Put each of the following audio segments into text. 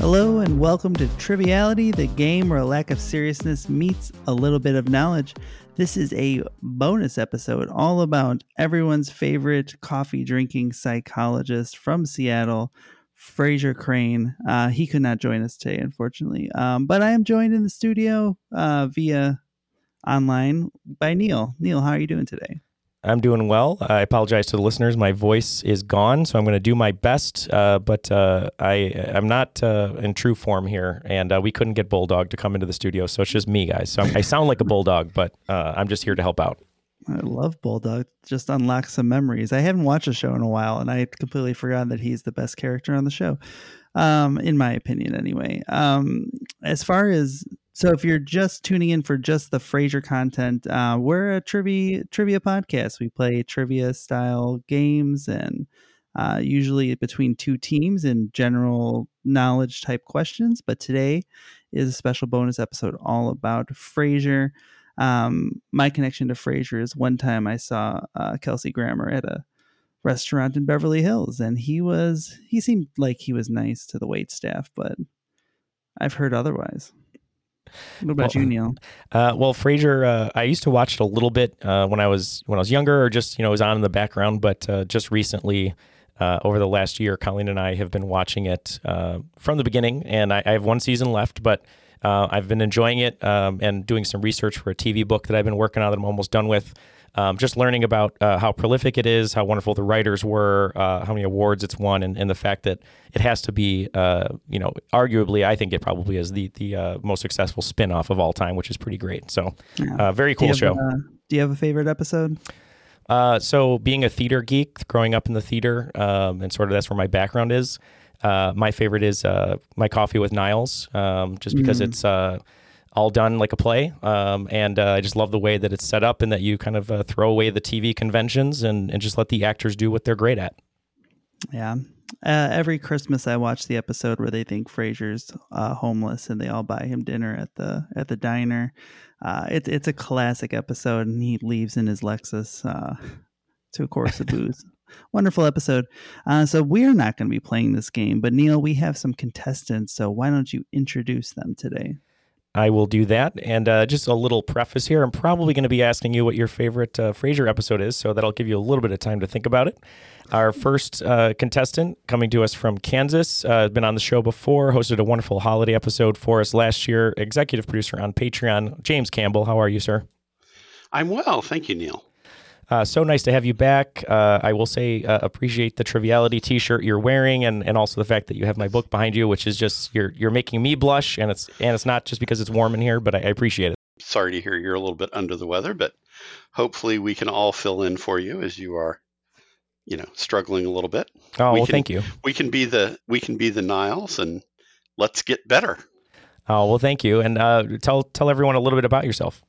Hello and welcome to Triviality, the game where a lack of seriousness meets a little bit of knowledge. This is a bonus episode all about everyone's favorite coffee drinking psychologist from Seattle, Frasier Crane. Uh, he could not join us today, unfortunately, um, but I am joined in the studio uh, via online by Neal. Neal, how are you doing today? I'm doing well. I apologize to the listeners. My voice is gone, so I'm going to do my best. Uh, but uh, I I'm not uh, in true form here, and uh, we couldn't get Bulldog to come into the studio, so it's just me, guys. So I'm, i sound like a bulldog, but uh, I'm just here to help out. I love Bulldog. Just unlocks some memories. I haven't watched the show in a while, and I completely forgot that he's the best character on the show, um, in my opinion, anyway. Um, as far as so, if you're just tuning in for just the Frasier content, uh, we're a trivia trivia podcast. We play trivia style games and uh, usually between two teams in general knowledge type questions. But today is a special bonus episode all about Frasier. Um, my connection to Frasier is one time I saw uh, Kelsey Grammer at a restaurant in Beverly Hills, and he was he seemed like he was nice to the wait staff, but I've heard otherwise. What about well, you, Neal? Uh, well, Frasier, uh, I used to watch it a little bit uh, when I was when I was younger, or just you know, it was on in the background. But uh, just recently, uh, over the last year, Colleen and I have been watching it uh, from the beginning, and I, I, have one season left, but. I've been enjoying it um, and doing some research for a TV book that I've been working on that I'm almost done with. Um, just learning about uh, how prolific it is, how wonderful the writers were, uh, how many awards it's won, and, and, the fact that it has to be, uh, you know, arguably, I think it probably is the the uh, most successful spin-off of all time, which is pretty great. So, yeah. Uh, very cool do show. Have, do you have a favorite episode? Uh, so, being a theater geek, growing up in the theater, um, and sort of that's where my background is. my favorite is my coffee with Niles, um, just because mm. it's all done like a play. Um, and uh, I just love the way that it's set up and that you kind of uh, throw away the TV conventions and, and just let the actors do what they're great at. Yeah. Uh, every Christmas, I watch the episode where they think Frasier's uh, homeless and they all buy him dinner at the at the diner. Uh, it's it's a classic episode, and he leaves in his Lexus uh, to a course of booze. Wonderful episode. Uh, so we're not going to be playing this game, but Neal, we have some contestants. So why don't you introduce them today? I will do that. And uh, just a little preface here I'm probably going to be asking you what your favorite uh, Frasier episode is, so that'll give you a little bit of time to think about it. Our first uh, contestant coming to us from Kansas, uh, been on the show before, hosted a wonderful holiday episode for us last year, executive producer on Patreon, James Campbell. How are you, sir? I'm well. Thank you, Neal. Uh, so nice to have you back. Uh, I will say uh, appreciate the triviality T-shirt you're wearing, and, and also the fact that you have my book behind you, which is just you're you're making me blush, and it's and it's not just because it's warm in here, but I, I appreciate it. Sorry to hear you're a little bit under the weather, but hopefully we can all fill in for you as you are, you know, struggling a little bit. Oh we well, can, thank you. We can be the we can be the Niles, and let's get better. Oh well, thank you, and uh, tell tell everyone a little bit about yourself.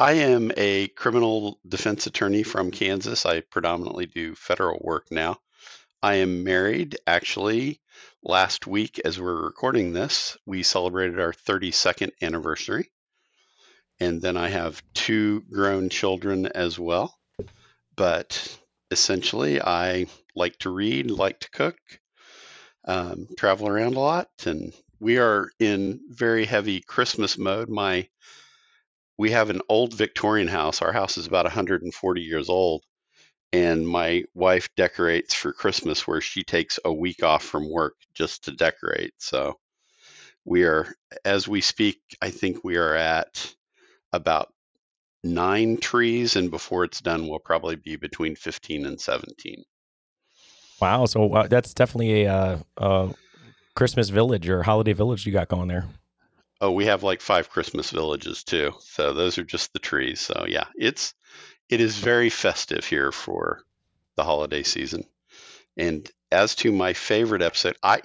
I am a criminal defense attorney from Kansas. I predominantly do federal work now. I am married. Actually, last week, as we're recording this, we celebrated our 32nd anniversary. And then I have two grown children as well. but essentially, I like to read, like to cook, um, travel around a lot, and we are in very heavy Christmas mode. My we have an old Victorian house. Our house is about 140 years old, and my wife decorates for Christmas where she takes a week off from work just to decorate. So we are as we speak, I think we are at about nine trees, and before it's done, we'll probably be between 15 and 17. Wow. So uh, that's definitely a, uh, a Christmas village or holiday village you got going there. Oh, we have like five Christmas villages too. So those are just the trees. So yeah, it's it is very festive here for the holiday season. And as to my favorite episode, I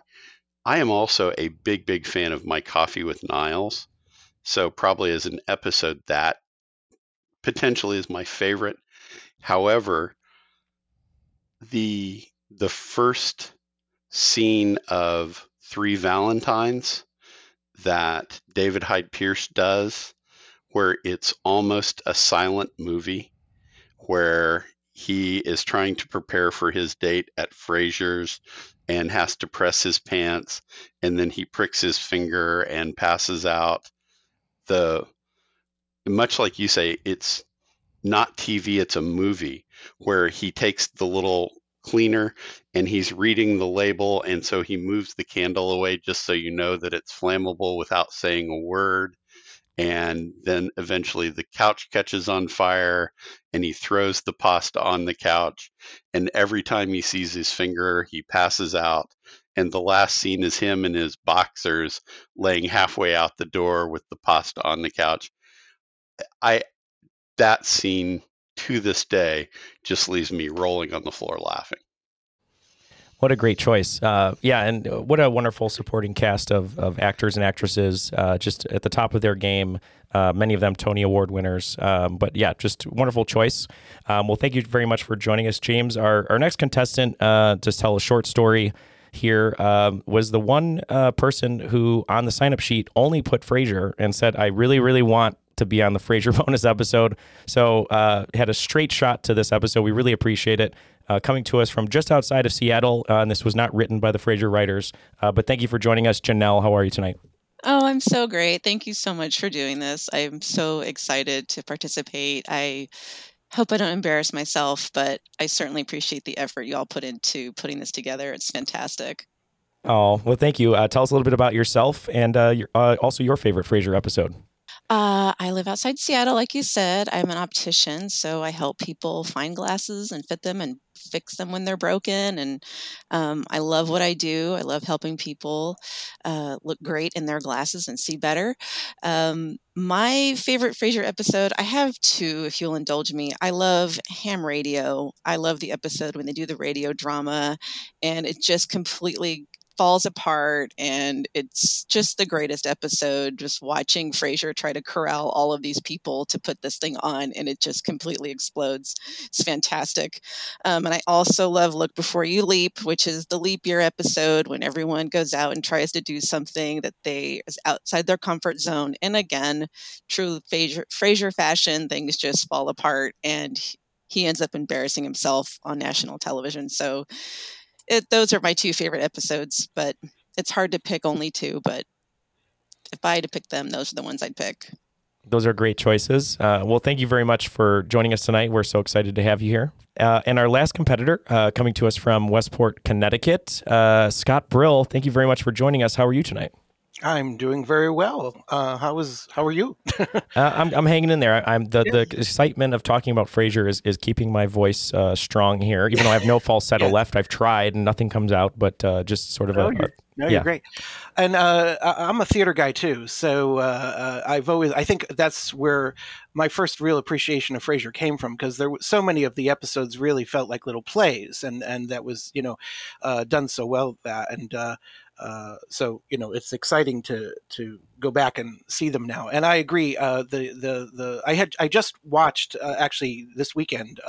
I am also a big big fan of my coffee with Niles. So probably as an episode that potentially is my favorite. However, the the first scene of Three Valentines that David Hyde Pierce does, where it's almost a silent movie, where he is trying to prepare for his date at Frasier's and has to press his pants, and then he pricks his finger and passes out. The much like you say, it's not TV, it's a movie where he takes the little cleaner and he's reading the label and so he moves the candle away just so you know that it's flammable without saying a word. And then eventually the couch catches on fire and he throws the pasta on the couch and every time he sees his finger he passes out. And the last scene is him in his boxers laying halfway out the door with the pasta on the couch. I that scene to this day just leaves me rolling on the floor laughing. What a great choice. Uh, yeah, and what a wonderful supporting cast of, of actors and actresses uh, just at the top of their game. Uh, many of them Tony Award winners. Um, but yeah, just wonderful choice. Um, well, thank you very much for joining us, James. Our, our next contestant, uh, to tell a short story here, um, was the one uh, person who on the sign up sheet only put Frasier and said, I really, really want to be on the Frasier bonus episode. So uh, had a straight shot to this episode. We really appreciate it. Uh, coming to us from just outside of Seattle, uh, and this was not written by the Frasier writers. Uh, but thank you for joining us, Janelle. How are you tonight? Oh, I'm so great. Thank you so much for doing this. I'm so excited to participate. I hope I don't embarrass myself, but I certainly appreciate the effort you all put into putting this together. It's fantastic. Oh, well, thank you. Uh, tell us a little bit about yourself and uh, your, uh, also your favorite Frasier episode. Uh, I live outside Seattle, like you said. I'm an optician, so I help people find glasses and fit them and fix them when they're broken. And um, I love what I do. I love helping people uh, look great in their glasses and see better. Um, my favorite Frasier episode, I have two, if you'll indulge me. I love ham radio. I love the episode when they do the radio drama, and it just completely falls apart and it's just the greatest episode just watching Frasier try to corral all of these people to put this thing on and it just completely explodes. It's fantastic. Um, and I also love Look Before You Leap, which is the leap year episode when everyone goes out and tries to do something that they is outside their comfort zone. And again, true Frasier, Frasier fashion, things just fall apart and he ends up embarrassing himself on national television. So it, those are my two favorite episodes, but it's hard to pick only two. But if I had to pick them, those are the ones I'd pick. Those are great choices. Uh, well, thank you very much for joining us tonight. We're so excited to have you here. Uh, and our last competitor, uh, coming to us from Westport, Connecticut, uh, Scott Brill. Thank you very much for joining us. How are you tonight? I'm doing very well. Uh, how is how are you? uh, I'm I'm hanging in there. I'm the, the excitement of talking about Frasier is, is keeping my voice uh, strong here. Even though I have no falsetto yeah. left, I've tried and nothing comes out. But uh, just sort of no, a, you're, no, yeah. you're great. And uh, I'm a theater guy too, so uh, I've always I think that's where my first real appreciation of Frasier came from because there were so many of the episodes really felt like little plays, and and that was you know done so well that and uh, so you know it's exciting to to go back and see them now. And I agree. Uh, the the the I had I just watched uh, actually this weekend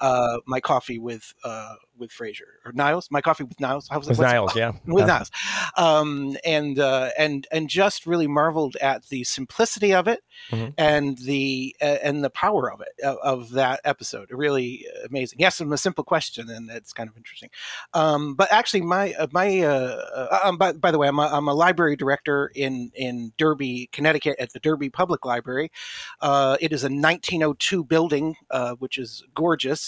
uh, uh, my coffee with uh, with Frasier or Niles. My coffee with Niles. How was with Niles, yeah, with yeah. Niles, um, and uh, and and just really marveled at the simplicity of it mm-hmm. and the uh, and the power of it of, of, that episode. Really amazing. Yes, a simple question, and it's kind of interesting. Um, but actually, my uh, my uh, um, by, by the way, I'm a, I'm a library director in in Derby, Connecticut, at the Derby Public Library. it is a 1902 building, which is gorgeous,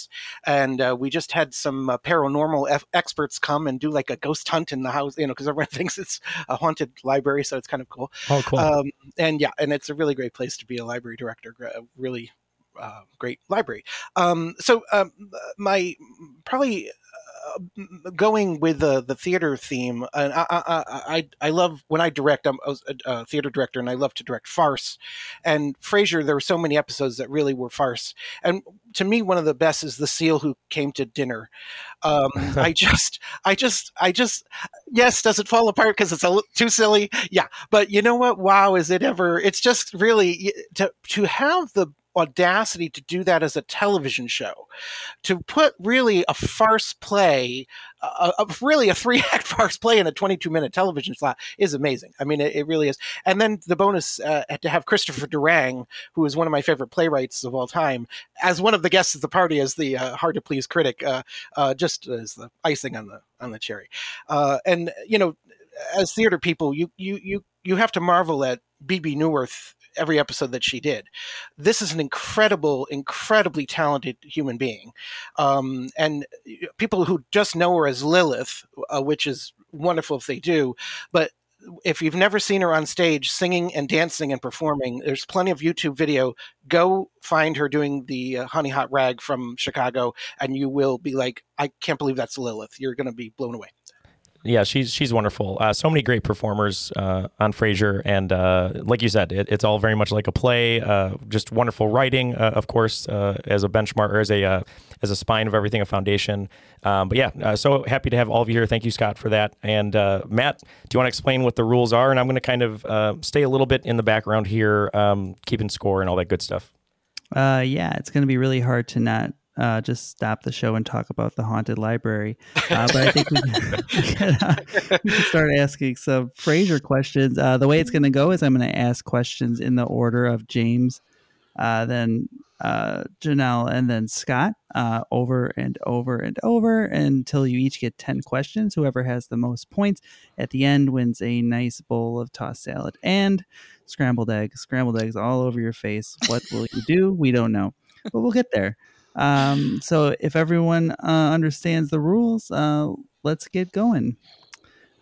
and we just had some uh, paranormal f- experts come and do like a ghost hunt in the house, you know, because everyone thinks it's a haunted library, so it's kind of cool. Oh, cool. Um, and yeah, and it's a really great place to be a library director. Really uh, great library. Um, so um, my probably going with the the theater theme, and I, I I, I love when I direct. I'm a, theater director, and I love to direct farce. And Frasier, there were so many episodes that really were farce. And to me, one of the best is the seal who came to dinner. Um, I just, I just, I just, yes, does it fall apart because it's a too silly? Yeah, but you know what? Wow, is it ever? It's just really to to have the audacity to do that as a television show, to put really a farce play, uh, a, really a three act farce play in a 22 minute television slot is amazing. I mean, it, it really is. And then the bonus uh, to have Christopher Durang, who is one of my favorite playwrights of all time, as one of the guests at the party as the uh, hard to please critic, uh, uh, just as the icing on the on the cherry. Uh, and you know, as theater people, you you you you have to marvel at Bebe Neuwirth every episode that she did. This is an incredible, incredibly talented human being, um, and people who just know her as Lilith, uh, which is wonderful if they do, but if you've never seen her on stage singing and dancing and performing, there's plenty of YouTube video. Go find her doing the uh, Honey Hot Rag from Chicago, and you will be like, I can't believe that's Lilith. You're going to be blown away yeah, she's she's wonderful. Uh, so many great performers uh, on Frasier, and uh, like you said, it, it's all very much like a play. Uh, just wonderful writing, uh, of course, uh, as a benchmark or as a as a spine of everything, a foundation. Um, but yeah, so happy to have all of you here. Thank you, Scott, for that. And Matt, do you want to explain what the rules are? And I'm going to kind of stay a little bit in the background here, um, keeping score and all that good stuff. yeah, it's going to be really hard to not uh, just stop the show and talk about the haunted library. Uh, but I think we can, we, can, uh, we can, start asking some Frasier questions. Uh, the way it's going to go is I'm going to ask questions in the order of James, uh, then uh, Janelle, and then Scott over and over and over until you each get 10 questions. Whoever has the most points at the end wins a nice bowl of tossed salad and scrambled eggs. Scrambled eggs all over your face. What will you do? We don't know, but we'll get there. Um, so if everyone uh, understands the rules, uh, let's get going.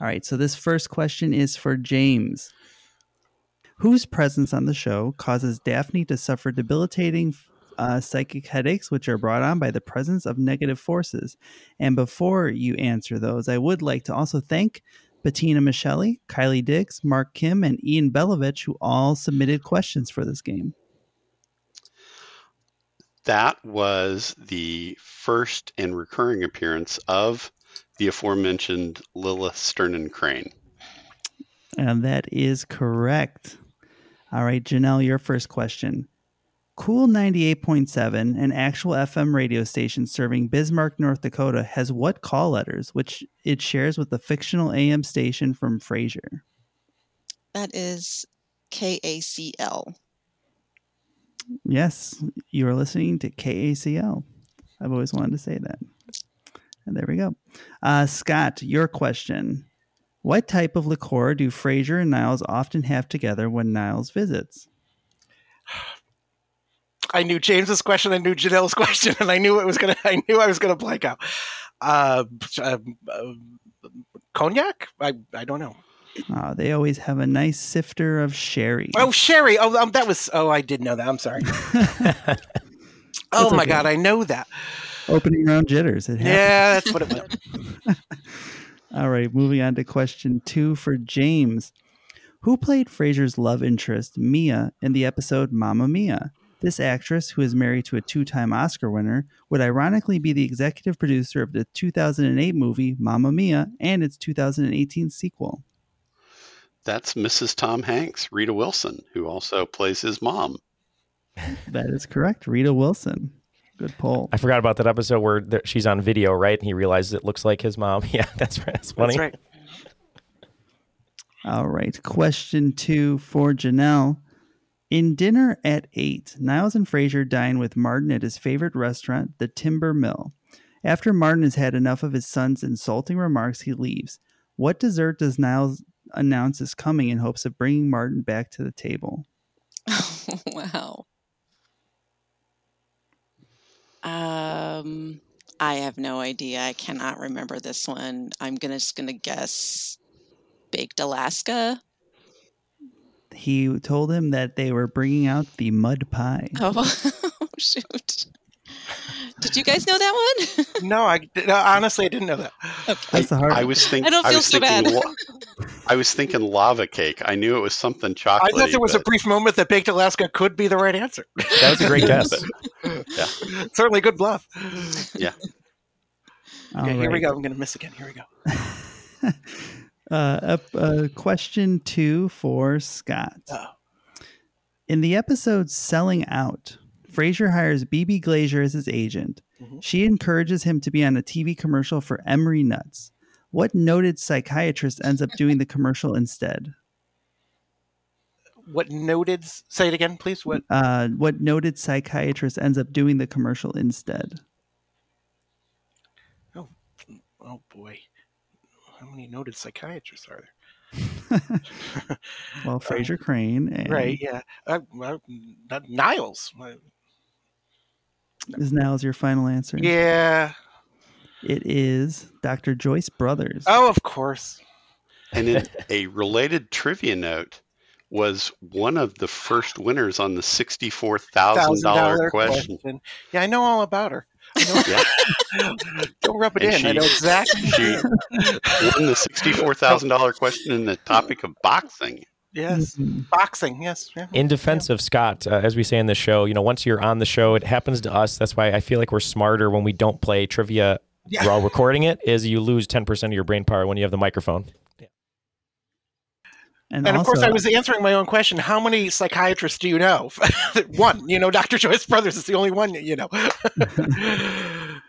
All right. So this first question is for James. Whose presence on the show causes Daphne to suffer debilitating uh, psychic headaches, which are brought on by the presence of negative forces? And before you answer those, I would like to also thank Bettina Michelli, Kylie Diggs, Mark Kim, and Ian Belovich, who all submitted questions for this game that was the first and recurring appearance of the aforementioned Lilith Sternin Crane. And that is correct. All right, Janelle, your first question. Cool 98.7, an actual FM radio station serving Bismarck, North Dakota, has what call letters, which it shares with the fictional AM station from Frasier? That is KACL. Yes, you are listening to KACL. I've always wanted to say that. And there we go. Uh, Scott, your question. What type of liqueur do Frasier and Niles often have together when Niles visits? I knew James's question, I knew Janelle's question, and I knew it was gonna. I knew I was gonna blank out. Uh, uh, uh, cognac? I I don't know. Oh, they always have a nice sifter of sherry. Oh, sherry. Oh, um, that was. Oh, I did know that. I'm sorry. oh my god, I know that. Opening round jitters. It yeah, that's what it was. All right, moving on to question two for James. Who played Frasier's love interest, Mia, in the episode Mamma Mia? This actress, who is married to a two time Oscar winner, would ironically be the executive producer of the 2008 movie Mamma Mia and its 2018 sequel. That's Mrs. Tom Hanks, Rita Wilson, who also plays his mom. that is correct, Rita Wilson. Good poll. I forgot about that episode where there, she's on video, right? And he realizes it looks like his mom. Yeah, that's right. That's funny. That's right. All right. Question two for Janelle. In Dinner at Eight, Niles and Frasier dine with Martin at his favorite restaurant, the Timber Mill. After Martin has had enough of his son's insulting remarks, he leaves. What dessert does Niles announce is coming in hopes of bringing Martin back to the table? wow. Um, I have no idea. I cannot remember this one. I'm gonna just gonna guess baked Alaska. He told him that they were bringing out the mud pie. Oh, shoot! Did you guys know that one? No, I no, honestly I didn't know that. That's the hard. I was thinking. I don't feel was so bad. la- I was thinking lava cake. I knew it was something chocolate. I thought there was a brief moment that baked Alaska could be the right answer. That was a great guess. yeah. Certainly good bluff. Yeah. All Okay, here we go. I'm going to miss again. Here we go. Uh, up, uh, question two for Scott. Oh. In the episode Selling Out, Frasier hires Bebe Glazer as his agent. Mhm. She encourages him to be on a TV commercial for Emery Nuts. What noted psychiatrist ends up doing the commercial instead? What noted? Say it again, please. What? Uh, what noted psychiatrist ends up doing the commercial instead? Oh oh boy, how many noted psychiatrists are there? Well, Frasier Crane. And Right. Yeah. Uh, not Niles. Is now is your final answer? Yeah. It is Dr. Joyce Brothers. Oh, of course. And in a related trivia note was one of the first winners on the sixty-four thousand dollar question. Yeah, I know all about her. Yeah, Don't rub it And in. I know exactly. she won the sixty-four thousand dollar question in the topic of boxing. Yes. Mhm. Boxing. Yes. Yeah. In defense of Scott, uh, as we say in the show, you know, once you're on the show, it happens to us. That's why I feel like we're smarter when we don't play trivia Yeah. while recording it. Is you lose ten percent of your brain power when you have the microphone. And, And of course, I was answering my own question. How many psychiatrists do you know? one. You know, Dr. Joyce Brothers is the only one you know.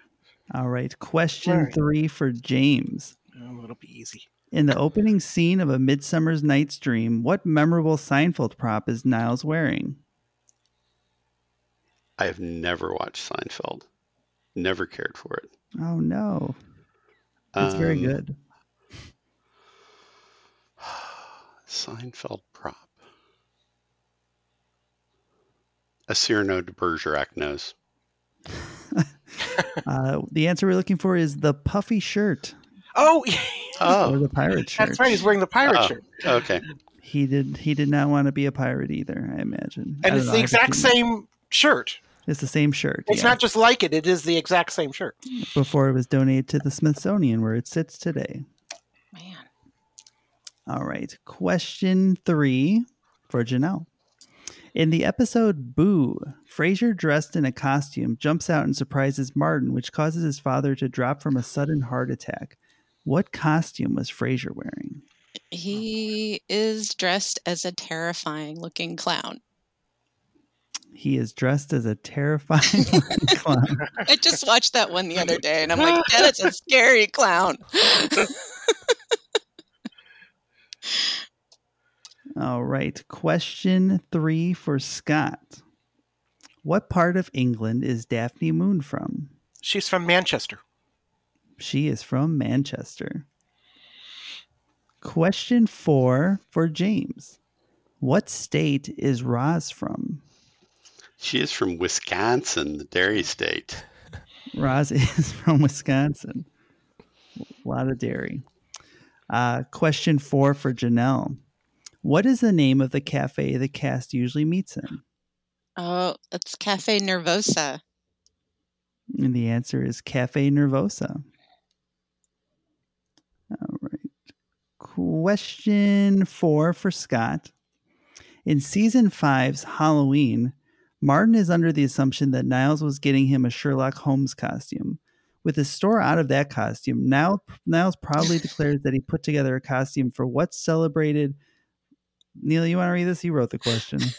All right. Question All right. three for James. oh, it'll be easy. In the opening scene of A Midsummer's Night's Dream, what memorable Seinfeld prop is Niles wearing? I have never watched Seinfeld. Never cared for it. Oh, no. Very Um, good. Seinfeld prop. A Cyrano de Bergerac nose. Uh, the answer we're looking for is the puffy shirt Oh, or Oh, the pirate shirt. that's right. He's wearing the pirate Oh. shirt. okay. He did. He did not want to be a pirate either. I imagine. And don't it's know, the exact seen it. same shirt. It's the same shirt. It's yeah. not just like it, it is the exact same shirt. before it was donated to the Smithsonian, where it sits today. Man. All right. Question three for Janelle. In the episode Boo, Frasier, dressed in a costume, jumps out and surprises Martin, which causes his father to drop from a sudden heart attack. What costume was Frasier wearing? He is dressed as a terrifying looking clown. He is dressed as a terrifying clown. I just watched that one the other day and I'm like, that is a scary clown. All right. Question three for Scott. What part of England is Daphne Moon from? She's from Manchester. She is from Manchester. Question four for James. What state is Roz from? She is from Wisconsin, the dairy state. Roz is from Wisconsin. A lot of dairy. Uh, question four for Janelle. What is the name of the cafe the cast usually meets in? Oh, it's Cafe Nervosa. And the answer is Cafe Nervosa. All right. Question four for Scott. In season five's Halloween, Martin is under the assumption that Niles was getting him a Sherlock Holmes costume. With the store out of that costume, now Niles proudly declares that he put together a costume for what's celebrated Neal, you want to read this? You wrote the question.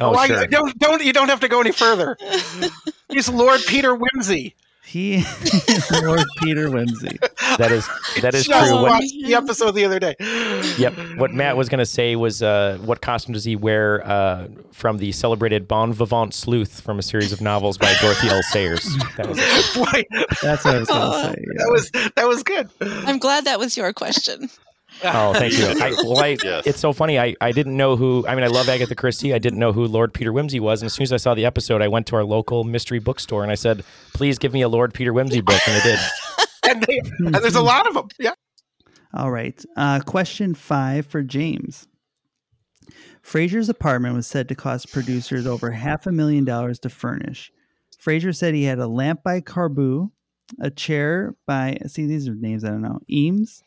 Oh, Why- sure. don't, don't you don't have to go any further. He's Lord Peter Wimsey. He is Lord Peter Wimsey. That is that is Just true. What, watched the episode the other day. yep. What Matt was going to say was, uh, what costume does he wear uh, from the celebrated Bon Vivant Sleuth from a series of novels by Dorothy L. Sayers? That was it. That's what I was going to say. yeah. that was that was good. I'm glad that was your question. Oh, thank you. I, well, I, Yes. It's so funny. I, I didn't know who. I mean, I love Agatha Christie. I didn't know who Lord Peter Wimsey was. And as soon as I saw the episode, I went to our local mystery bookstore and I said, "Please give me a Lord Peter Wimsey book," and they did. And, they, and there's a lot of them. Yeah. All right. Uh, question five for James. Frasier's apartment was said to cost producers over half a million dollars to furnish. Frasier said he had a lamp by Carbu, a chair by, see, these are names I don't know, Eames,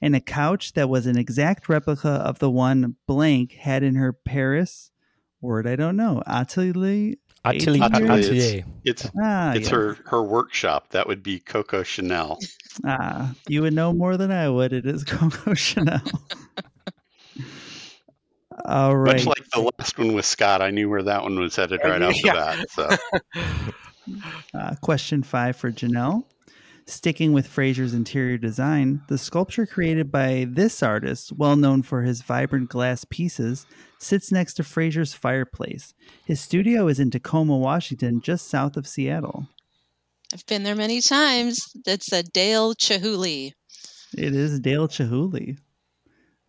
and a couch that was an exact replica of the one blank had in her Paris, word I don't know, atelier. Atelier. Atelier. Atelier. It's Ah, it's yeah. her her workshop. That would be Coco Chanel. Ah, you would know more than I would. It is Coco Chanel. All right. Much like the last one with Scott, I knew where that one was headed right off the bat. So Uh, question five for Janelle. Sticking with Frasier's interior design, the sculpture created by this artist, well known for his vibrant glass pieces, sits next to Frasier's fireplace. His studio is in Tacoma, Washington, just south of Seattle. I've been there many times. That's a Dale Chihuly. It is Dale Chihuly.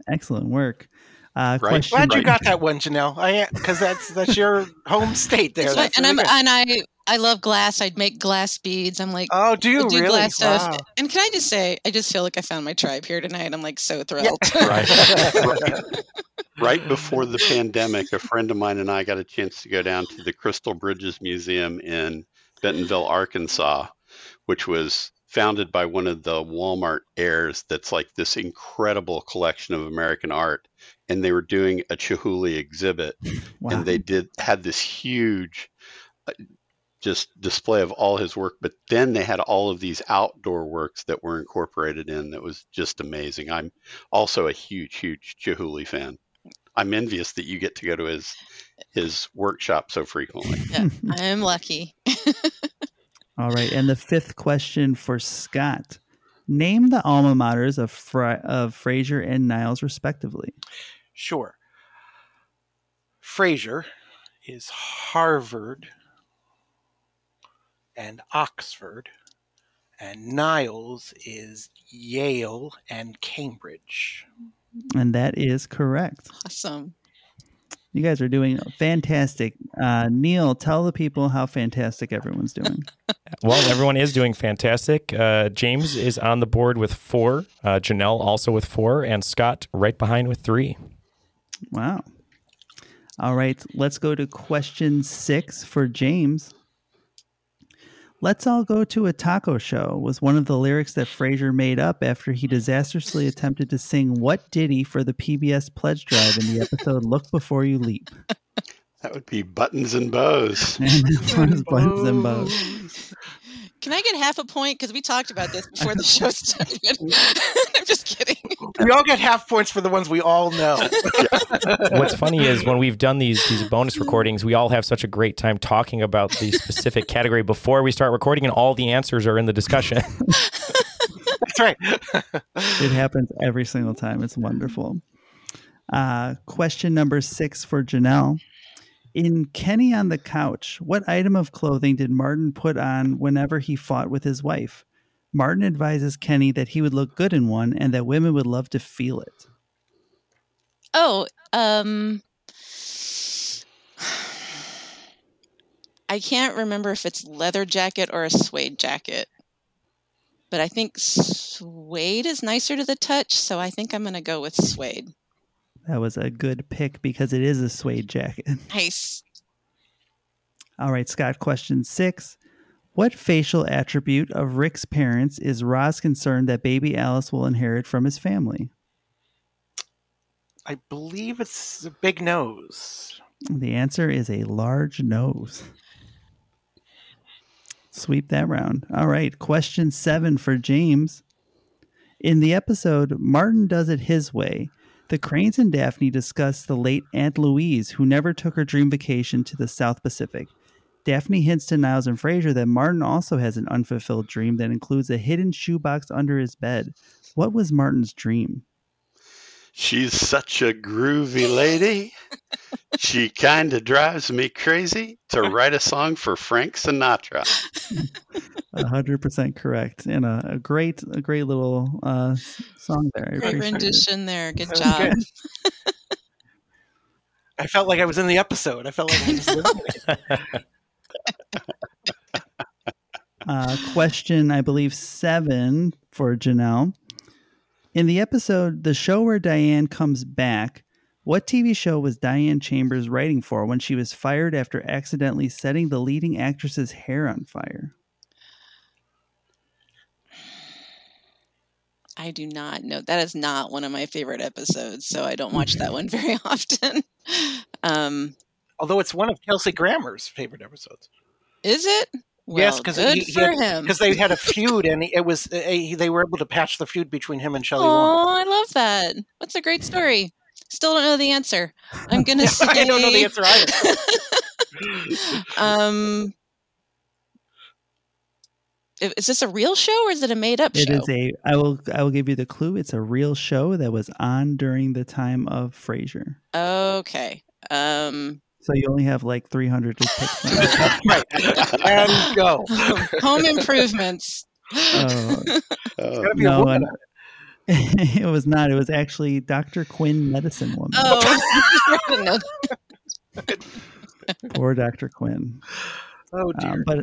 Excellent work. Uh, Right. question Glad you got that one, Janelle. I because that's that's your home state there. It's my- That's and really I'm good. and I I love glass. I'd make glass beads. I'm like oh, do you do really? glass stuff. Wow. And can I just say, I just feel like I found my tribe here tonight. I'm like so thrilled. Right. right, right before the pandemic, a friend of mine and I got a chance to go down to the Crystal Bridges Museum in Bentonville, Arkansas, which was founded by one of the Walmart heirs that's like this incredible collection of American art. And they were doing a Chihuly exhibit Wow. and they did had this huge uh, just display of all his work but then they had all of these outdoor works that were incorporated in that was just amazing i'm also a huge huge chihuly fan i'm envious that you get to go to his his workshop so frequently Yeah, I am lucky. All right, and the fifth question for Scott: Name the alma maters of Fra- of Frasier and Niles, respectively. Sure. Frasier is Harvard and Oxford, and Niles is Yale and Cambridge. And that is correct. Awesome. You guys are doing fantastic. Uh, Neal, tell the people how fantastic everyone's doing. Well, everyone is doing fantastic. Uh, James is on the board with four. Uh, Janelle also with four, and Scott right behind with three. wow. All right, let's go to question six for James. Let's all go to a taco show was one of the lyrics that Frasier made up after he disastrously attempted to sing What Ditty for the PBS pledge drive in the episode Look Before You Leap. that would be buttons and bows And it and Bows. Can I get half a point? Because we talked about this before the show started. I'm just kidding. We all get half points for the ones we all know. What's funny is when we've done these these bonus recordings, we all have such a great time talking about the specific category before we start recording, and all the answers are in the discussion. That's right. It happens every single time. It's wonderful. Uh, question number six for Janelle. In Kenny on the Couch, what item of clothing did Martin put on whenever he fought with his wife? Martin advises Kenny that he would look good in one and that women would love to feel it. Oh, um, I can't remember if it's leather jacket or a suede jacket, but I think suede is nicer to the touch, so I think I'm going to go with suede. That was a good pick because it is a suede jacket. Nice. All right, Scott, question six. What facial attribute of Rick's parents is Roz concerned that baby Alice will inherit from his family? I believe it's a big nose. The answer is a large nose. Sweep that round. All right. Question seven for James. In the episode, Martin does it his way. The Cranes and Daphne discuss the late Aunt Louise, who never took her dream vacation to the South Pacific. Daphne hints to Niles and Frasier that Martin also has an unfulfilled dream that includes a hidden shoebox under his bed. What was Martin's dream? She's such a groovy lady. she kind of drives me crazy to write a song for Frank Sinatra. hundred percent correct, and a, a, great, a great little uh, song there. Great rendition it. there. Good job. Good. I felt like I was in the episode. I felt like I was listening. uh, question, I believe seven for Janelle. In the episode, the show where Diane comes back, what TV show was Diane Chambers writing for when she was fired after accidentally setting the leading actress's hair on fire? I do not know. That is not one of my favorite episodes, so I don't watch that one very often. um, Although it's one of Kelsey Grammer's favorite episodes. Is it? Well, yes, because good he, for him. Because they had a feud, and it was a, they were able to patch the feud between him and Shelley. Oh, I love that. That's a great story. Still don't know the answer. I'm gonna yeah, say I don't know the answer either. um, is this a real show or is it a made up show? It is a. I will. I will give you the clue. It's a real show that was on during the time of Frasier. Okay. Um, so you only have like 300 to pick from. right. And go. Home improvements. Oh, oh. no, and, it was not. It was actually Dr. Quinn, medicine woman. Oh, Poor Dr. Quinn. Oh dear. Um, but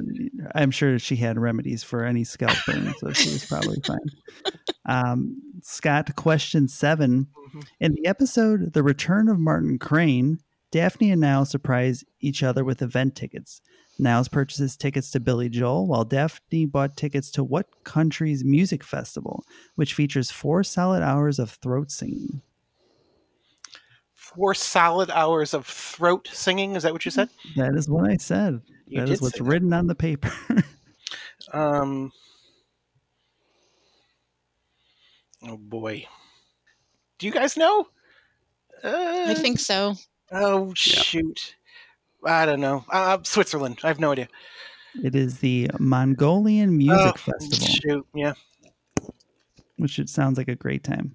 I'm sure she had remedies for any scalp burn, so she was probably fine. Um, Scott, question 7 mm-hmm. In the episode "The Return of Martin Crane," Daphne and Niles surprise each other with event tickets. Niles purchases tickets to Billy Joel, while Daphne bought tickets to what country's music festival, which features four solid hours of throat singing. Four solid hours of throat singing? Is that what you said? That is what I said. You that is what's written that. on the paper. um. Oh boy. Do you guys know? Uh, I think so. Oh shoot! Yeah. I don't know. Uh, Switzerland. I have no idea. It is the Mongolian Music oh, Festival. Shoot! Yeah. Which it sounds like a great time.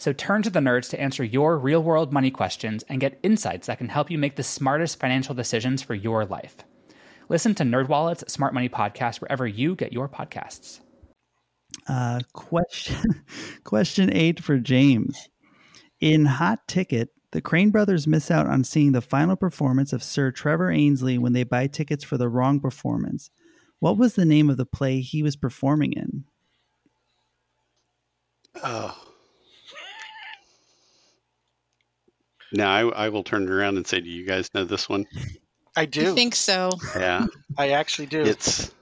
So turn to the nerds to answer your real world money questions and get insights that can help you make the smartest financial decisions for your life. Listen to NerdWallet's Smart Money Podcast wherever you get your podcasts. Uh, question question eight for James. In Hot Ticket, The Crane brothers miss out on seeing the final performance of Sir Trevor Ainsley when they buy tickets for the wrong performance. What was the name of the play he was performing in? Oh. Now I, I will turn it around and say, do you guys know this one? I do. I think so. Yeah. I actually do. It's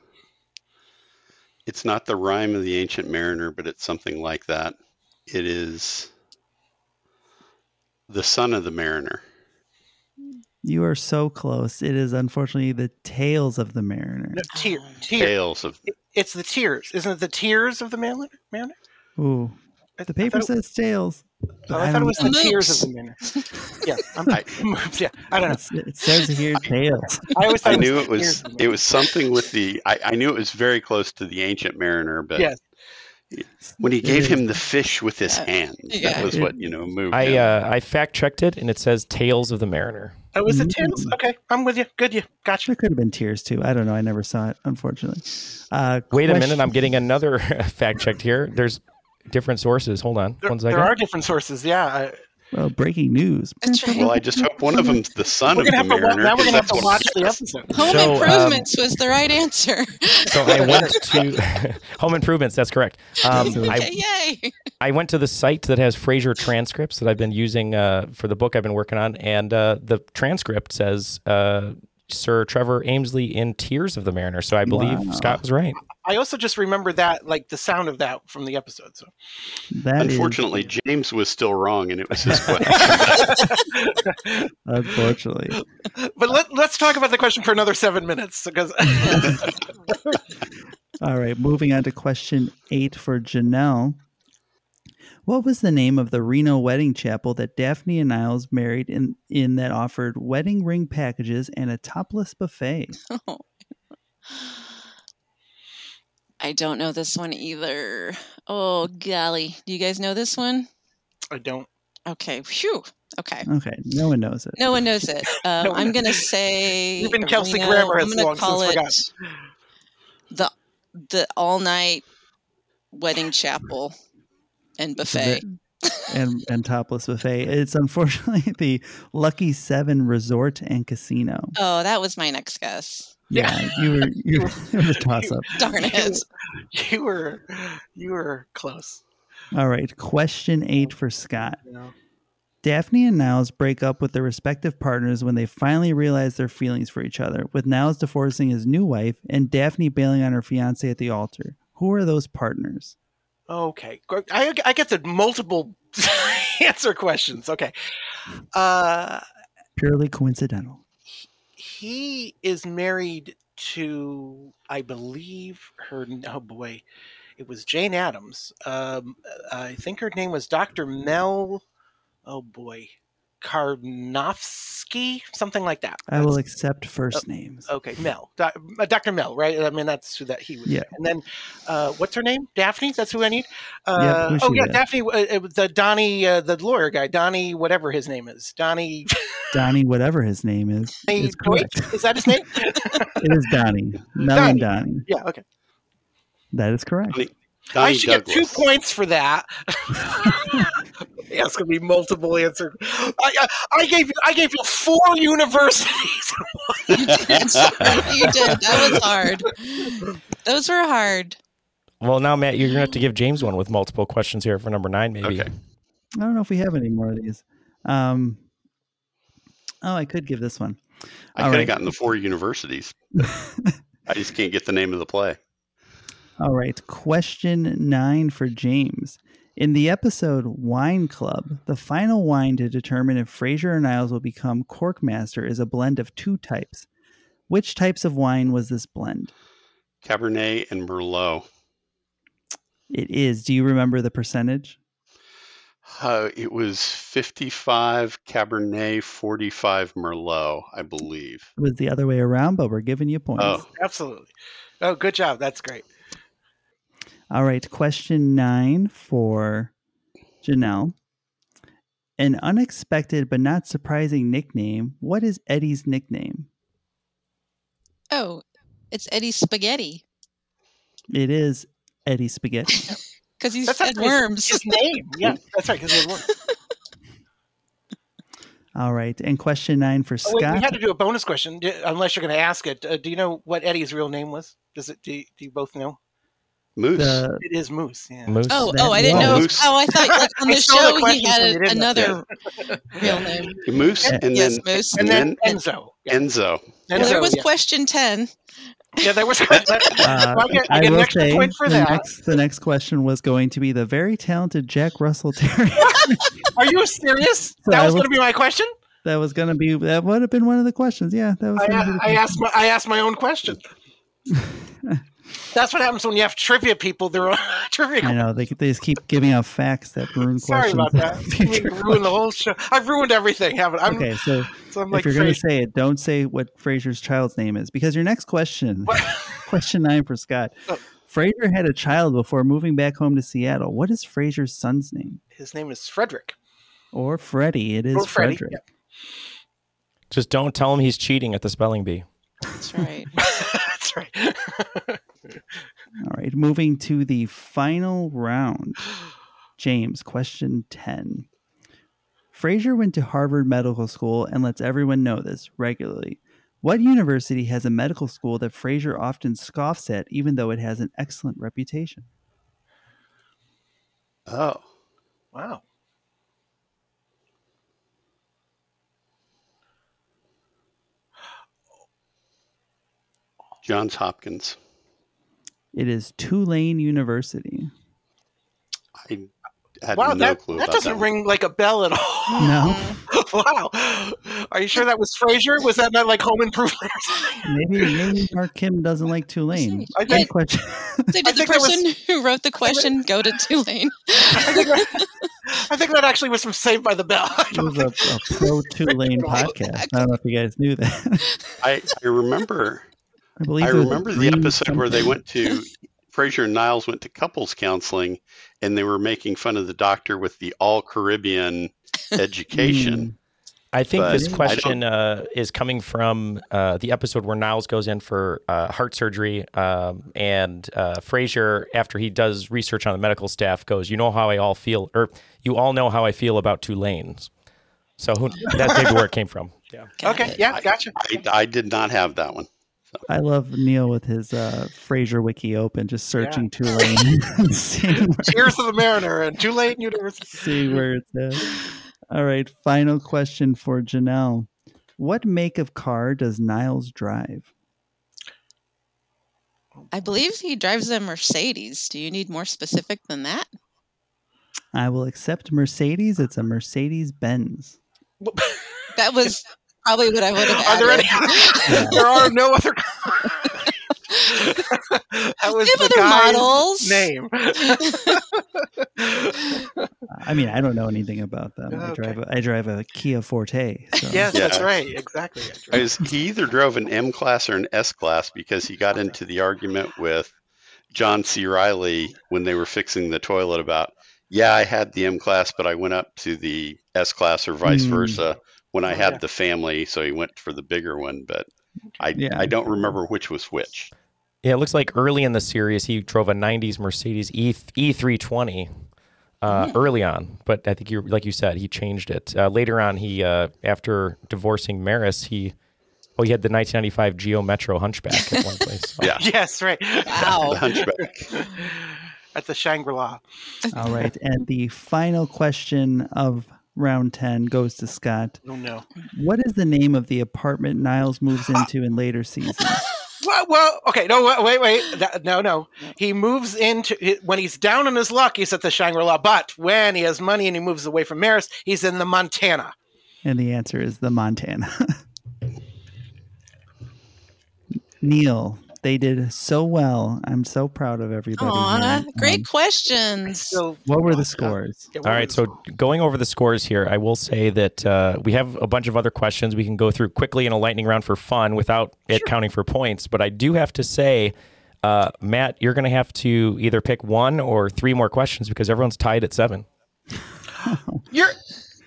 it's not the rhyme of the ancient mariner, but it's something like that. It is the son of the mariner. You are so close. It is unfortunately the Tales of the Mariner. No, tear, tear. Tales of It's the tears, isn't it? The tears of the Mariner. Mariner? Ooh, I- the paper thought it- says Tales. but Oh, I, thought it was the know. tears of the Mariner. Yeah, I'm, I- yeah. I don't know. It says here Tales. I always thought I it knew it was tears of it was something with the I, I knew it was very close to the ancient mariner, but Yes. when he gave him the fish with his Yeah. hand, Yeah. that was what you know moved I uh, I fact checked it, and it says Tales of the Mariner. Oh, was it tears? Mm. Okay, I'm with you. Good, you. Gotcha. There could have been Tears too. I don't know. I never saw it, unfortunately. Uh, Wait a minute, I'm getting another fact checked here. There's different sources. Hold on, There, one there are different sources. Yeah. I, Well, breaking news. Right. well, I just hope one of them's the son we're of the have to mariner. now. We're 'cause gonna have to watch the episode. Home So, um, improvements was the right answer. So I went to Home Improvements. That's correct. Um, okay, I, yay. I went to the site that has Frasier transcripts that I've been using uh, for the book I've been working on, and uh, the transcript says uh, Sir Trevor Ainsley in Tears of the Mariner. So I believe Wow. Scott was right. I also just remember that, like the sound of that from the episode. So That is- Unfortunately, James was still wrong, and it was his question. unfortunately. but let, let's talk about the question for another seven minutes because All right, moving on to question eight for Janelle. What was the name of the Reno wedding chapel that Daphne and Niles married in, in that offered wedding ring packages and a topless buffet? Oh. I don't know this one either. Oh, golly. Do you guys know this one? I don't. Okay. Phew. Okay. Okay, no one knows it. No one knows it. Um, No one I'm going to say. Even Kelsey Arena. Grammer has long call since it forgotten. the the all night wedding chapel and buffet. and and topless buffet. It's unfortunately the Lucky Seven Resort and Casino. Oh, that was my next guess. Yeah, you were you were it was a toss up. Darn it. You were you were close. All right, question eight for Scott. You know? Daphne and Niles break up with their respective partners when they finally realize their feelings for each other, with Niles divorcing his new wife and Daphne bailing on her fiance at the altar. Who are those partners? Okay, I I get the multiple answer questions. Okay, uh, Purely coincidental. he is married to I believe her. Oh boy, it was Jane Adams. Um, I think her name was Dr. Mel. Oh boy, Karnofsky, something like that. I will accept first names. Okay, Mel, Do- uh, Dr. Mel, right? I mean, that's who that he was. Yeah. And then, uh, what's her name? Daphne. That's who I need. Yep, Uh, who's oh yeah, with? Daphne. Uh, the Donnie, uh, the lawyer guy, Donnie, whatever his name is, Donnie. Donnie, whatever his name is, is correct. Is that his name? It is Donnie. Mel and Donnie. yeah. Okay. That is correct. Donnie, I Donnie should get two points for that. yeah, it's gonna be multiple answer. I, I, I gave you, I gave you four universities. you did. You did. That was hard. Those were hard. Well, now Matt, you're gonna have to give James one with multiple questions here for number nine, maybe. Okay. I don't know if we have any more of these. Um, oh, I could give this one. I All could have right. gotten the four universities. I just can't get the name of the play. All right. Question nine for James. In the episode Wine Club, the final wine to determine if Frasier or Niles will become Corkmaster is a blend of two types. Which types of wine was this blend? Cabernet and Merlot. It is. Do you remember the percentage? Uh, it was 55 Cabernet, 45 Merlot, I believe. It was the other way around, but we're giving you points. Oh, Absolutely. Oh, good job. That's great. All right, question nine for Janelle. An unexpected but not surprising nickname. What is Eddie's nickname? Oh, it's Eddie Spaghetti It is Eddie Spaghetti. because he's That's fed actually his- worms. His name. Yeah, that's right. Because he had worms. All right. And question nine for Oh, wait, Scott. we had to do a bonus question, unless you're going to ask it. Uh, do you know what Eddie's real name was? Does it? Do you, do you both know? Moose. The- It is Moose. Yeah. Moose. Oh, oh, I didn't know. was- Oh, I thought like on the stole the show he had a, another real name. Moose, and yes, then Moose. And then then Enzo. Yeah. Enzo. Well, there was yeah. question ten. Yeah, there was. Uh, I get, I I will say the next the next question was going to be the very talented Jack Russell Terrier. Are you serious? So That was was- going to be my question. that was going to be that would have been one of the questions. Yeah, that was. I, gonna be the I asked my I asked my own question. That's what happens when you have trivia people. They're trivia. I know they they just keep giving out facts that ruin Sorry questions. about that. in the I future. ruined the whole show. I've ruined everything, haven't I? Okay, so so I'm like if you're going to say it, don't say what Frasier's child's name is because your next question, question nine for Scott. Oh. Frasier had a child before moving back home to Seattle. What is Frasier's son's name? His name is Frederick. Or Freddie? It is Or Freddie, Frederick. Just don't tell him he's cheating at the spelling bee. That's right. That's right. All right, moving to the final round. James, question 10. Frasier went to Harvard Medical School and lets everyone know this regularly. What university has a medical school that Frasier often scoffs at, even though it has an excellent reputation? Oh, Wow. Johns Hopkins. It is Tulane University. I had Wow, no that, clue that about doesn't that. ring like a bell at all. No, wow. Are you sure that was Frasier? Was that not like Home Improvement maybe maybe Mark Kim doesn't like Tulane. I Good think, question. So I did the think that was- person who wrote the question go to Tulane? I, think that, I think that actually was from Saved by the Bell. It was a, a pro Tulane podcast. I don't know if you guys knew that. I, I remember I believe I remember the Green episode where they went to Frasier and Niles went to couples counseling and they were making fun of the doctor with the all Caribbean education. I think But this question uh, is coming from uh, the episode where Niles goes in for uh, heart surgery, um, and uh, Frasier, after he does research on the medical staff, goes, "You know how I all feel, or you all know how I feel about two lanes." So who, that's maybe where it came from. Yeah. Okay, it. yeah, gotcha. I, I did not have that one. I love Neal with his uh, Frasier wiki open, just searching Tulane, and seeing where, Tears of the Mariner and Tulane University. see where it's at. All right, final question for Janelle. What make of car does Niles drive? I believe he drives a Mercedes. Do you need more specific than that? I will accept Mercedes. It's a Mercedes Benz. That was probably what I would have Are there added. any? there are no other. that was the other guy's models. name. I mean, I don't know anything about them. I drive a, I drive a Kia Forte. So. yes, that's right. Exactly. I was, he either drove an M class or an S class because he got into the argument with John C. Riley when they were fixing the toilet about, yeah, I had the M class, but I went up to the S class or vice Hmm. versa when I Oh, had yeah. the family. So he went for the bigger one, but I, Yeah. I don't remember which was which. Yeah, it looks like early in the series he drove a '90s Mercedes E E320 uh, early on, but I think you, like you said, he changed it uh, later on. He uh, after divorcing Maris, he oh he had the 1995 Geo Metro Hunchback at one place. Yeah. Yes, right. Wow. The hunchback. At the Shangri La. All right, and the final question of round ten goes to Scott. Oh no. What is the name of the apartment Niles moves into in later seasons? Well, well, okay. No, wait, wait. That, no, no. He moves into when he's down on his luck. He's at the Shangri La. But when he has money and he moves away from Maris, he's in the Montana. And the answer is the Montana. Neal, they did so well. I'm so proud of everybody. Aw, here. great Um, questions. So what were the scores? All right, so going over the scores here, I will say that uh, we have a bunch of other questions we can go through quickly in a lightning round for fun without it counting for points. But I do have to say, uh, Matt, you're going to have to either pick one or three more questions because everyone's tied at seven. you're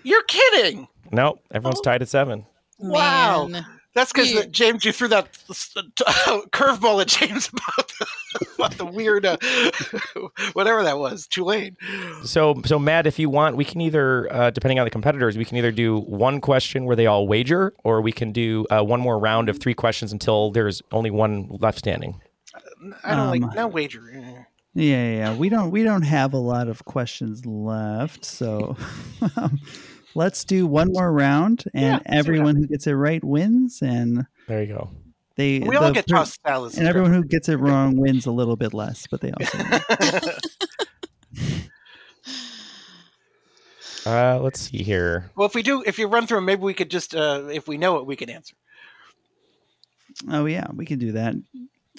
you're kidding. No, everyone's tied at seven. Wow. Man. That's because Yeah. James, you threw that uh, curveball at James about about the weird, uh, whatever that was, Tulane. So, so Matt, if you want, we can either, uh, depending on the competitors, we can either do one question where they all wager, or we can do uh, one more round of three questions until there's only one left standing. I don't like Um, no wager. Yeah, yeah, yeah. We don't we don't have a lot of questions left, so um, let's do one more round, and Yeah, everyone who gets it right wins, and There you go. they We all the get per- tossed salads. and everyone who gets it wrong wins a little bit less, but they also win. Uh, let's see here. well, if we do, if you run through them, maybe we could just, uh, if we know it, we can answer. oh yeah, we can do that.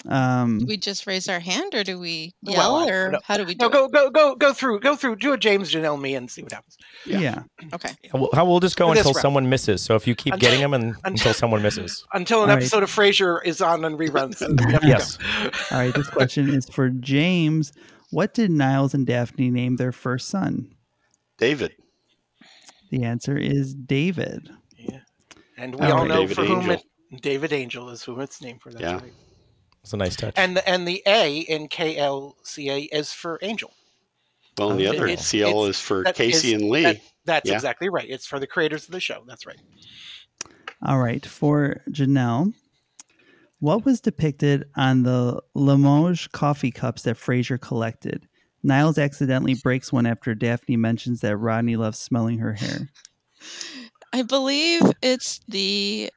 Um, Do we just raise our hand or do we yell I- or no. how do we do No, go go go go through go through do a James Janelle me and see what happens. yeah. it? Okay. We'll, how- we'll just go Do until round. someone misses. So if you keep Until- getting them and, until- until someone misses. Until an All right. episode of Frasier is on and reruns. and we have to Yes. All right, this question is for James. What did Niles and Daphne name their first son? David. The answer is David. Yeah. And we All all right. know David for whom it David Angell is whom it's named for. That's Yeah. right. It's a nice touch. And the, and the A in KLCA is for Angell. Well, and the um, other it's- CL it's- is for Casey is- and Lee. that- that's Yeah. exactly right. It's for the creators of the show. That's right. All right, for Janelle, what was depicted on the Limoges coffee cups that Frasier collected? Niles accidentally breaks one after Daphne mentions that Rodney loves smelling her hair. I believe it's the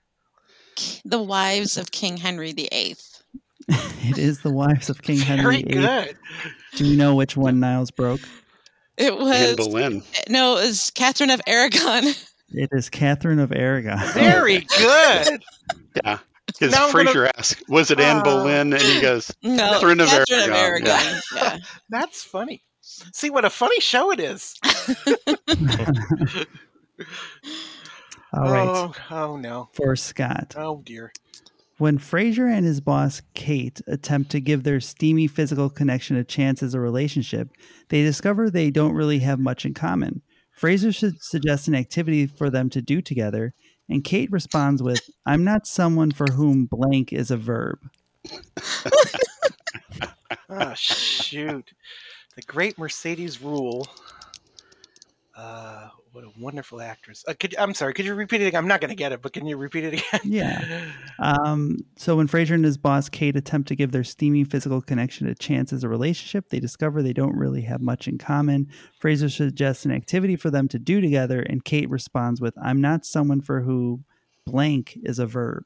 the wives of King Henry VIII. it is the wives of King Henry Very VIII. good. Do you know which one Niles broke? It was Anne Boleyn. no, it was Catherine of Aragon. It is Catherine of Aragon. Very good. Yeah. Because Now I'm gonna- asked, was it Anne Ah. Boleyn? And he goes, No, Catherine of Catherine Aragon. Yeah. Yeah. That's funny. See what a funny show it is. All right, Oh, oh no. for Scott. Oh dear. When Frasier and his boss Kate attempt to give their steamy physical connection a chance as a relationship, they discover they don't really have much in common. Frasier should suggest an activity for them to do together, and Kate responds with, I'm not someone for whom blank is a verb. Oh shoot. The great Mercedes Ruehl. Uh, what a wonderful actress. Uh, could, I'm sorry, could you repeat it again? I'm not going to get it, but can you repeat it again? Yeah. Um, so when Frasier and his boss Kate attempt to give their steamy physical connection a chance as a relationship, they discover they don't really have much in common. Frasier suggests an activity for them to do together, and Kate responds with, "I'm not someone for who blank is a verb."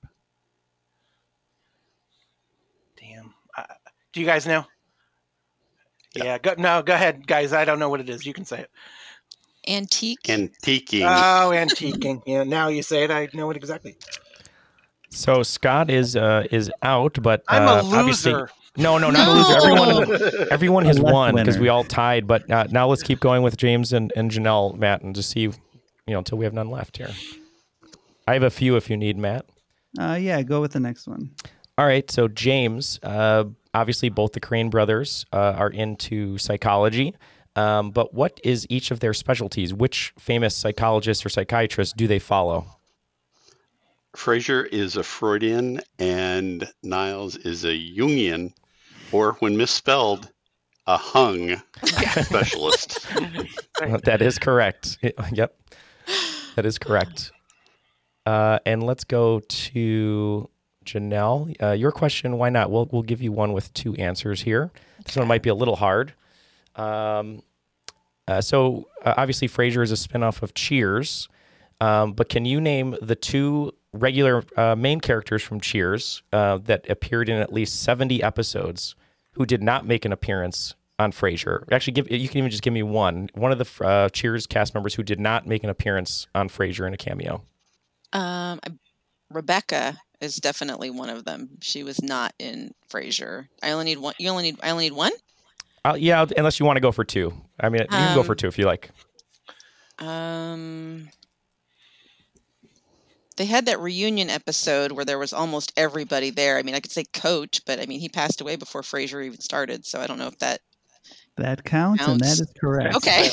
Damn. Uh, do you guys know? Yeah. go, no, go ahead, guys. I don't know what it is. You can say it. Antique. Antiquing. Oh, antiquing. yeah. Now you say it. I know it exactly. So Scott is uh, is out, but I'm uh, a obviously loser. no, no, not a loser. Everyone, everyone has won because we all tied. But uh, now let's keep going with James and, and Janelle, Matt, and just see, you know, until we have none left here. I have a few if you need, Matt. Uh, yeah, go with the next one. All right. So James, uh, obviously, both the Crane brothers uh, are into psychology. Um, but what is each of their specialties? Which famous psychologists or psychiatrists do they follow? Frasier is a Freudian and Niles is a Jungian, or when misspelled, a hung specialist. that is correct. Yep, that is correct. Uh, and let's go to Janelle. Uh, your question, why not? We'll we'll give you one with two answers here. This one might be a little hard. Um, uh, so uh, obviously, Frasier is a spinoff of Cheers, um, but can you name the two regular uh, main characters from Cheers uh, that appeared in at least seventy episodes who did not make an appearance on Frasier? Actually, give you can even just give me one. One of the uh, Cheers cast members who did not make an appearance on Frasier in a cameo. Um, Rebecca is definitely one of them. She was not in Frasier. I only need one. You only need. I only need one. Uh, yeah, unless you want to go for two. I mean, you can go Um, for two if you like. Um, they had that reunion episode where there was almost everybody there. I mean, I could say Coach, but I mean, he passed away before Frasier even started, so I don't know if that That counts, and that is correct. Okay.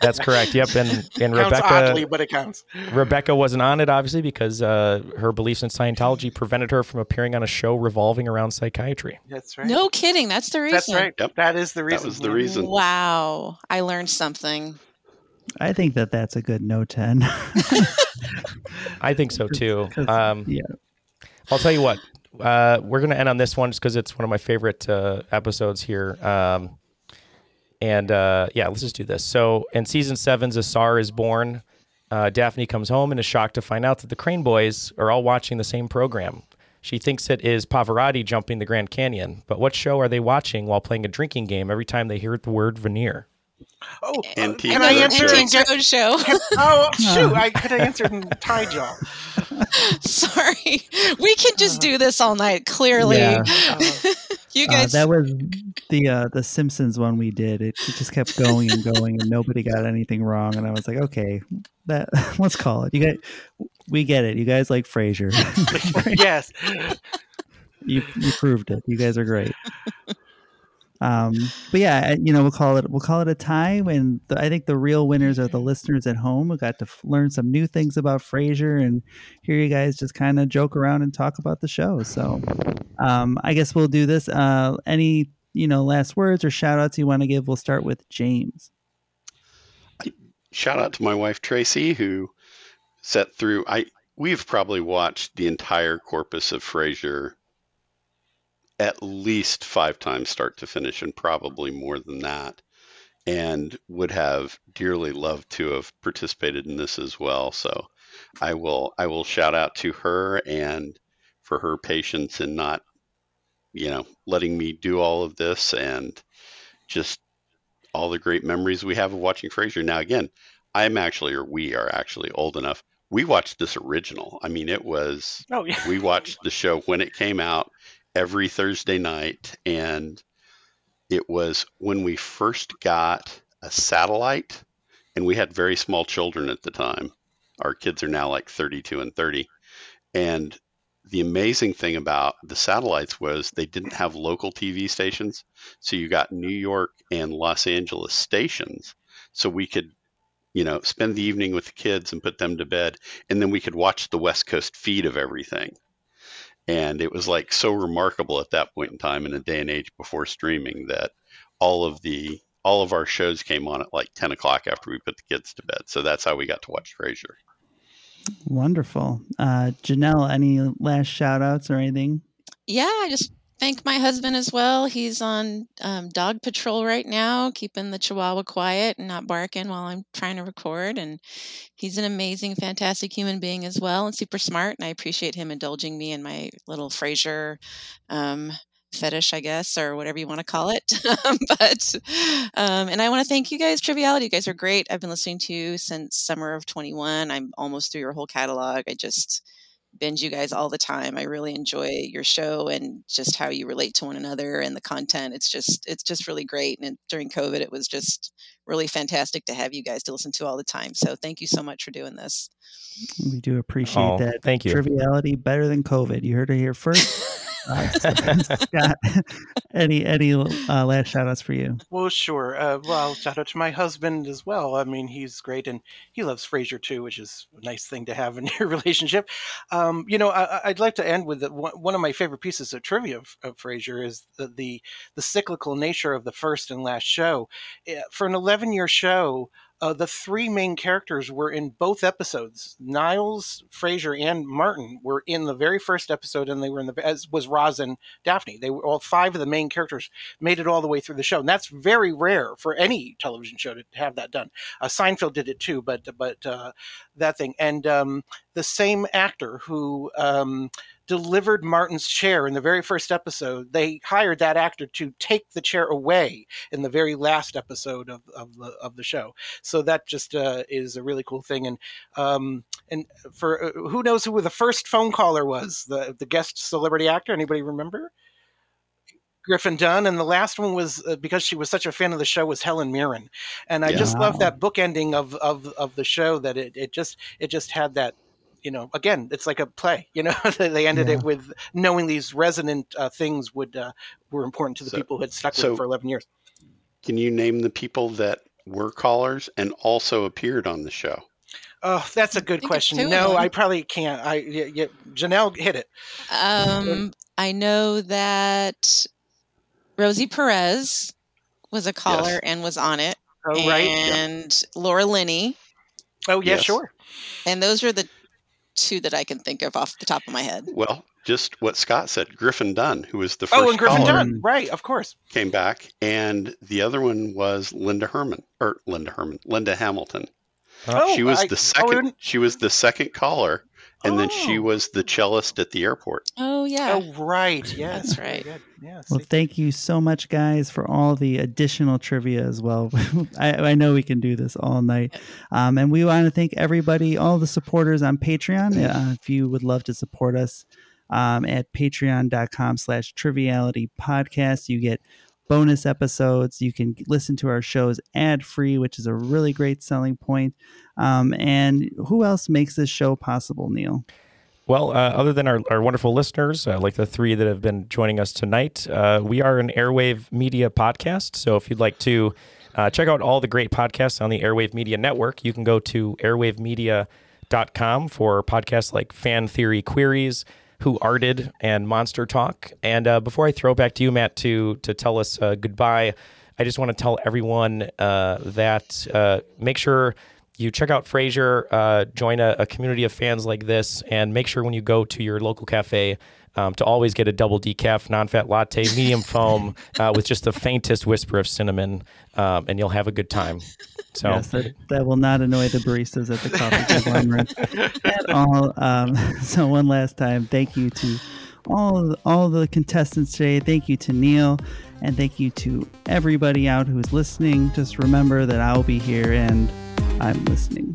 That's correct. Yep. And and Counts Rebecca oddly, but it counts. Rebecca wasn't on it obviously because uh, her beliefs in Scientology prevented her from appearing on a show revolving around psychiatry. That's right. No kidding. That's the reason. That's right. Yep. That is the reason. That was the reason. Wow. I learned something. I think that that's a good no 10. I think so too. Um, yeah. I'll tell you what. Uh, we're gonna end on this one just because it's one of my favorite uh, episodes here. Um, and uh, yeah, let's just do this. So in season seven, Zasar is born. Uh, Daphne comes home and is shocked to find out that the Crane Boys are all watching the same program. She thinks it is Pavarotti jumping the Grand Canyon, but what show are they watching while playing a drinking game every time they hear the word veneer? Oh, uh, Antique can I Roadshow. answer? Antique show? Oh shoot! I could have answered in tie jaw. Sorry. We can just do this all night, clearly. Yeah. you Uh, guys. that was the uh, the Simpsons one we did. It, it just kept going and going, and nobody got anything wrong. And I was like, okay, that let's call it. You guys, we get it. You guys like Frasier. yes. you you proved it. You guys are great. Um, but yeah, you know, we'll call it we'll call it a tie. And I think the real winners are the listeners at home who got to f- learn some new things about Frasier and hear you guys just kind of joke around and talk about the show. So, um, I guess we'll do this. Uh, any you know last words or shout outs you want to give? We'll start with James. shout out to my wife Tracy who set through I we've probably watched the entire corpus of Frasier at least 5 times start to finish and probably more than that and would have dearly loved to have participated in this as well so I will I will shout out to her and for her patience in not you know letting me do all of this and just all the great memories we have of watching Frasier. Now, again, I'm actually, or we are actually old enough. We watched this original. I mean, it was, Oh yeah. we watched the show when it came out every Thursday night. And it was when we first got a satellite, and we had very small children at the time. Our kids are now like 32 and 30. And the amazing thing about the satellites was they didn't have local TV stations. So you got New York and Los Angeles stations. So we could, you know, spend the evening with the kids and put them to bed. And then we could watch the West Coast feed of everything. And it was like so remarkable at that point in time in a day and age before streaming that all of the all of our shows came on at like 10 o'clock after we put the kids to bed. So that's how we got to watch Frasier. Wonderful, uh, Janelle. Any last shout outs or anything? yeah, I just thank my husband as well. He's on um, dog patrol right now, keeping the chihuahua quiet and not barking while I'm trying to record. And he's an amazing, fantastic human being as well and super smart. And I appreciate him indulging me in my little Frasier um, fetish, I guess, or whatever you want to call it. but, um, and I want to thank you guys, Triviality. You guys are great. I've been listening to you since summer of 21. I'm almost through your whole catalog. I just, binge you guys all the time. I really enjoy your show and just how you relate to one another and the content. It's just it's just really great. And during COVID, it was just really fantastic to have you guys to listen to all the time. So thank you so much for doing this. We do appreciate Oh, that. thank you. Triviality better than COVID. You heard it here first. Scott, any any uh, last shout outs for you? Well, sure. Uh, well, shout out to my husband as well. I mean, he's great, and he loves Frasier too, which is a nice thing to have in your relationship. Um, you know, I, I'd like to end with the, one of my favorite pieces of trivia of, of Frasier is the, the the cyclical nature of the first and last show. Eh, For an 11 year show, uh, the three main characters were in both episodes. Niles, Frasier, and Martin were in the very first episode, and they were in the as was Roz and Daphne. They were all five of the main characters made it all the way through the show, and that's very rare for any television show to have that done. Uh, Seinfeld did it too, but but uh, that thing and um, the same actor who. Um, delivered Martin's chair in the very first episode. They hired that actor to take the chair away in the very last episode of, of the of the show. So that just uh, is a really cool thing. And um, and for uh, who knows who the first phone caller was, the the guest celebrity actor. Anybody remember? Griffin Dunne, and the last one was uh, because she was such a fan of the show was Helen Mirren, and I Yeah. just love that book ending of, of of the show that it, it just it just had that you know again it's like a play you know they ended Yeah. it with knowing these resonant uh, things would uh, were important to the So- people who had stuck with it for 11 years Can you name the people that were callers and also appeared on the show? Oh, that's a good question. No. I probably can't. I yeah, yeah, Janelle hit it. Um, I know that Rosie Perez was a caller and was on it. Oh, right. Yeah. And Laura Linney. Oh yeah, Yes. sure. And those are the two that I can think of off the top of my head. Well, just what Scott said. Griffin Dunne, who was the first Oh, and Griffin caller, Dunne. Right, of course. came back, and the other one was Linda Herman or Linda Herman, Linda Hamilton. Oh, she was I- the oh, second. and- she was the second caller, and then she Oh. was the cellist at the airport. Oh yeah. Oh right. Yeah. That's right. Good. Yeah. Well, thank you so much, guys, for all the additional trivia as well. I, I know we can do this all night. Um, and we want to thank everybody, all the supporters on Patreon. Uh, if you would love to support us um, at patreon.com slash triviality podcast, you get bonus episodes. You can listen to our shows ad free, which is a really great selling point. Um, and who else makes this show possible, Neal? Well, uh, other than our, our wonderful listeners, uh, like the three that have been joining us tonight, uh, we are an Airwave Media podcast. So if you'd like to uh, check out all the great podcasts on the Airwave Media Network, you can go to airwavemedia.com for podcasts like Fan Theory Queries, Who Arted, and Monster Talk. And uh, before I throw back to you, Matt, to, to tell us uh, goodbye, I just want to tell everyone uh, that uh, make sure you check out Frasier, uh, join a, a community of fans like this, and make sure when you go to your local cafe um, to always get a double decaf, non-fat latte, medium foam, uh, with just the faintest whisper of cinnamon, um, and you'll have a good time. So, Yes, that, that will not annoy the baristas at the coffee conglomerate at all. Um, so one last time, thank you to all all the contestants today. Thank you to Neal, and thank you to everybody out who's listening. Just remember that I'll be here and I'm listening.